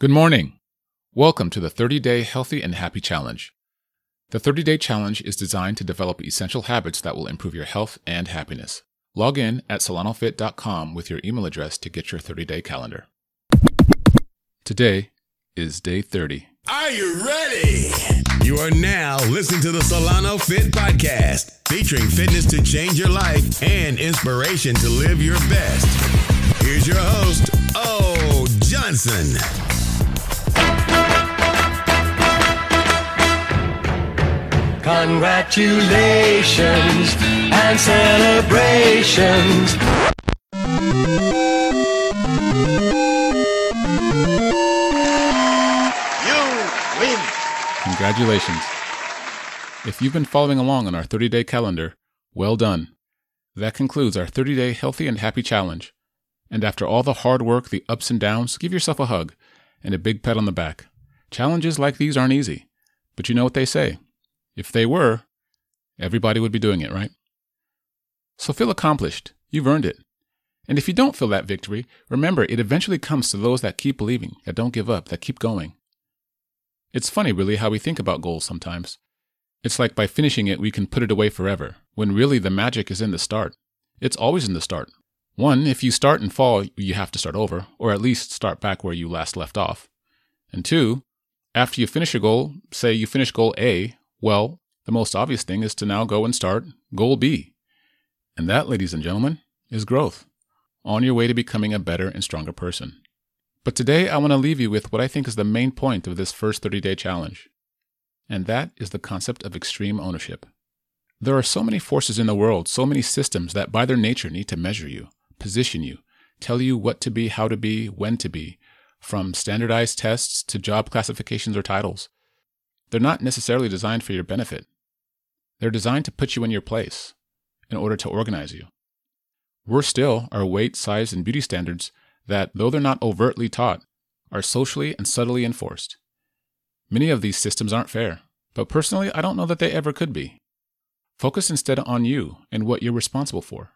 Good morning. Welcome to the 30 Day Healthy and Happy Challenge. The 30 Day Challenge is designed to develop essential habits that will improve your health and happiness. Log in at solanofit.com with your email address to get your 30 day calendar. Today is day 30. Are you ready? You are now listening to the Solano Fit Podcast, featuring fitness to change your life and inspiration to live your best. Here's your host, O. Johnson. Congratulations and celebrations. You win. Congratulations. If you've been following along on our 30 day calendar, well done. That concludes our 30 day healthy and happy challenge. And after all the hard work, the ups and downs, give yourself a hug and a big pat on the back. Challenges like these aren't easy, but you know what they say. If they were, everybody would be doing it, right? So feel accomplished. You've earned it. And if you don't feel that victory, remember it eventually comes to those that keep believing, that don't give up, that keep going. It's funny, really, how we think about goals sometimes. It's like by finishing it, we can put it away forever, when really the magic is in the start. It's always in the start. One, if you start and fall, you have to start over, or at least start back where you last left off. And two, after you finish a goal, say you finish goal A, well, the most obvious thing is to now go and start goal B. And that, ladies and gentlemen, is growth on your way to becoming a better and stronger person. But today I want to leave you with what I think is the main point of this first 30 day challenge. And that is the concept of extreme ownership. There are so many forces in the world, so many systems that by their nature need to measure you, position you, tell you what to be, how to be, when to be, from standardized tests to job classifications or titles. They're not necessarily designed for your benefit. They're designed to put you in your place in order to organize you. Worse still are weight, size, and beauty standards that, though they're not overtly taught, are socially and subtly enforced. Many of these systems aren't fair, but personally, I don't know that they ever could be. Focus instead on you and what you're responsible for.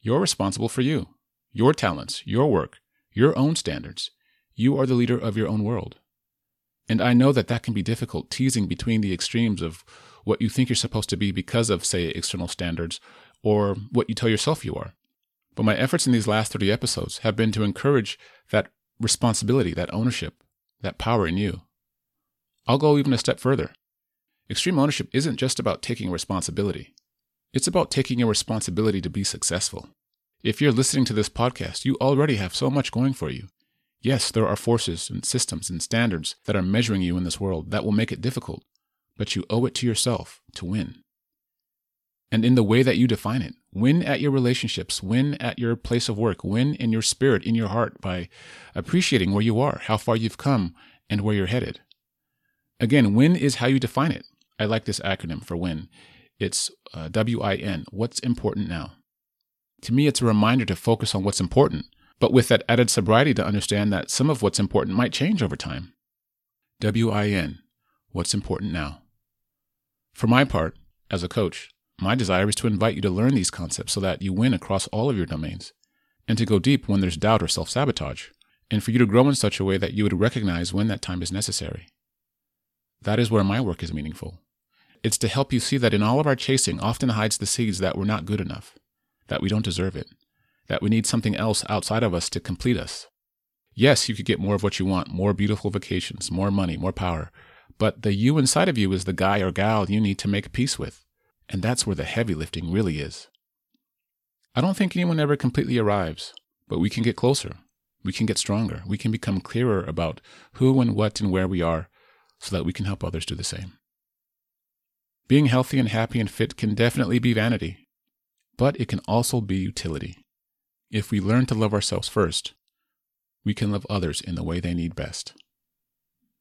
You're responsible for you, your talents, your work, your own standards. You are the leader of your own world. And I know that that can be difficult, teasing between the extremes of what you think you're supposed to be because of, say, external standards, or what you tell yourself you are. But my efforts in these last 30 episodes have been to encourage that responsibility, that ownership, that power in you. I'll go even a step further. Extreme ownership isn't just about taking responsibility. It's about taking a responsibility to be successful. If you're listening to this podcast, you already have so much going for you. Yes, there are forces and systems and standards that are measuring you in this world that will make it difficult, but you owe it to yourself to win. And in the way that you define it, win at your relationships, win at your place of work, win in your spirit, in your heart by appreciating where you are, how far you've come, and where you're headed. Again, win is how you define it. I like this acronym for win. It's uh, W I N, what's important now. To me, it's a reminder to focus on what's important, but with that added sobriety to understand that some of what's important might change over time. W I N, what's important now. For my part, as a coach, my desire is to invite you to learn these concepts so that you win across all of your domains, and to go deep when there's doubt or self sabotage, and for you to grow in such a way that you would recognize when that time is necessary. That is where my work is meaningful. It's to help you see that in all of our chasing often hides the seeds that we're not good enough, that we don't deserve it, that we need something else outside of us to complete us. Yes, you could get more of what you want more beautiful vacations, more money, more power, but the you inside of you is the guy or gal you need to make peace with. And that's where the heavy lifting really is. I don't think anyone ever completely arrives, but we can get closer. We can get stronger. We can become clearer about who and what and where we are so that we can help others do the same. Being healthy and happy and fit can definitely be vanity, but it can also be utility. If we learn to love ourselves first, we can love others in the way they need best.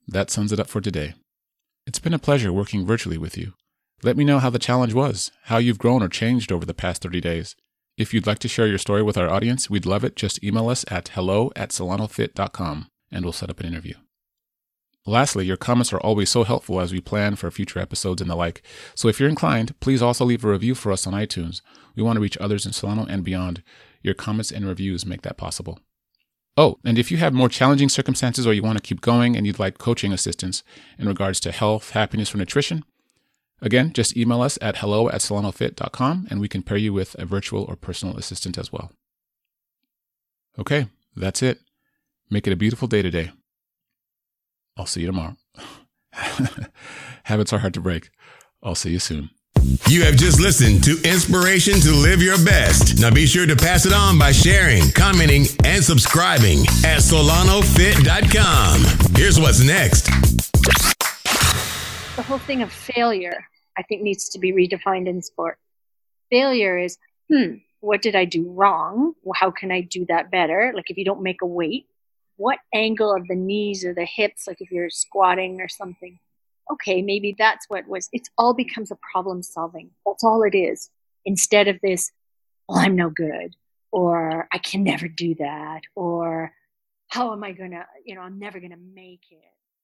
That sums it up for today. It's been a pleasure working virtually with you. Let me know how the challenge was, how you've grown or changed over the past 30 days. If you'd like to share your story with our audience, we'd love it. Just email us at hello at solanofit.com and we'll set up an interview. Lastly, your comments are always so helpful as we plan for future episodes and the like. So if you're inclined, please also leave a review for us on iTunes. We want to reach others in Solano and beyond. Your comments and reviews make that possible. Oh, and if you have more challenging circumstances or you want to keep going and you'd like coaching assistance in regards to health, happiness, or nutrition, again, just email us at hello at solanofit.com and we can pair you with a virtual or personal assistant as well. Okay, that's it. Make it a beautiful day today. I'll see you tomorrow. Habits are hard to break. I'll see you soon. You have just listened to Inspiration to Live Your Best. Now be sure to pass it on by sharing, commenting, and subscribing at solanofit.com. Here's what's next. The whole thing of failure, I think, needs to be redefined in sport. Failure is, hmm, what did I do wrong? How can I do that better? Like if you don't make a weight, what angle of the knees or the hips, like if you're squatting or something, okay, maybe that's what was, it all becomes a problem solving. That's all it is. Instead of this, well, I'm no good, or I can never do that, or how am I going to, you know, I'm never going to make it.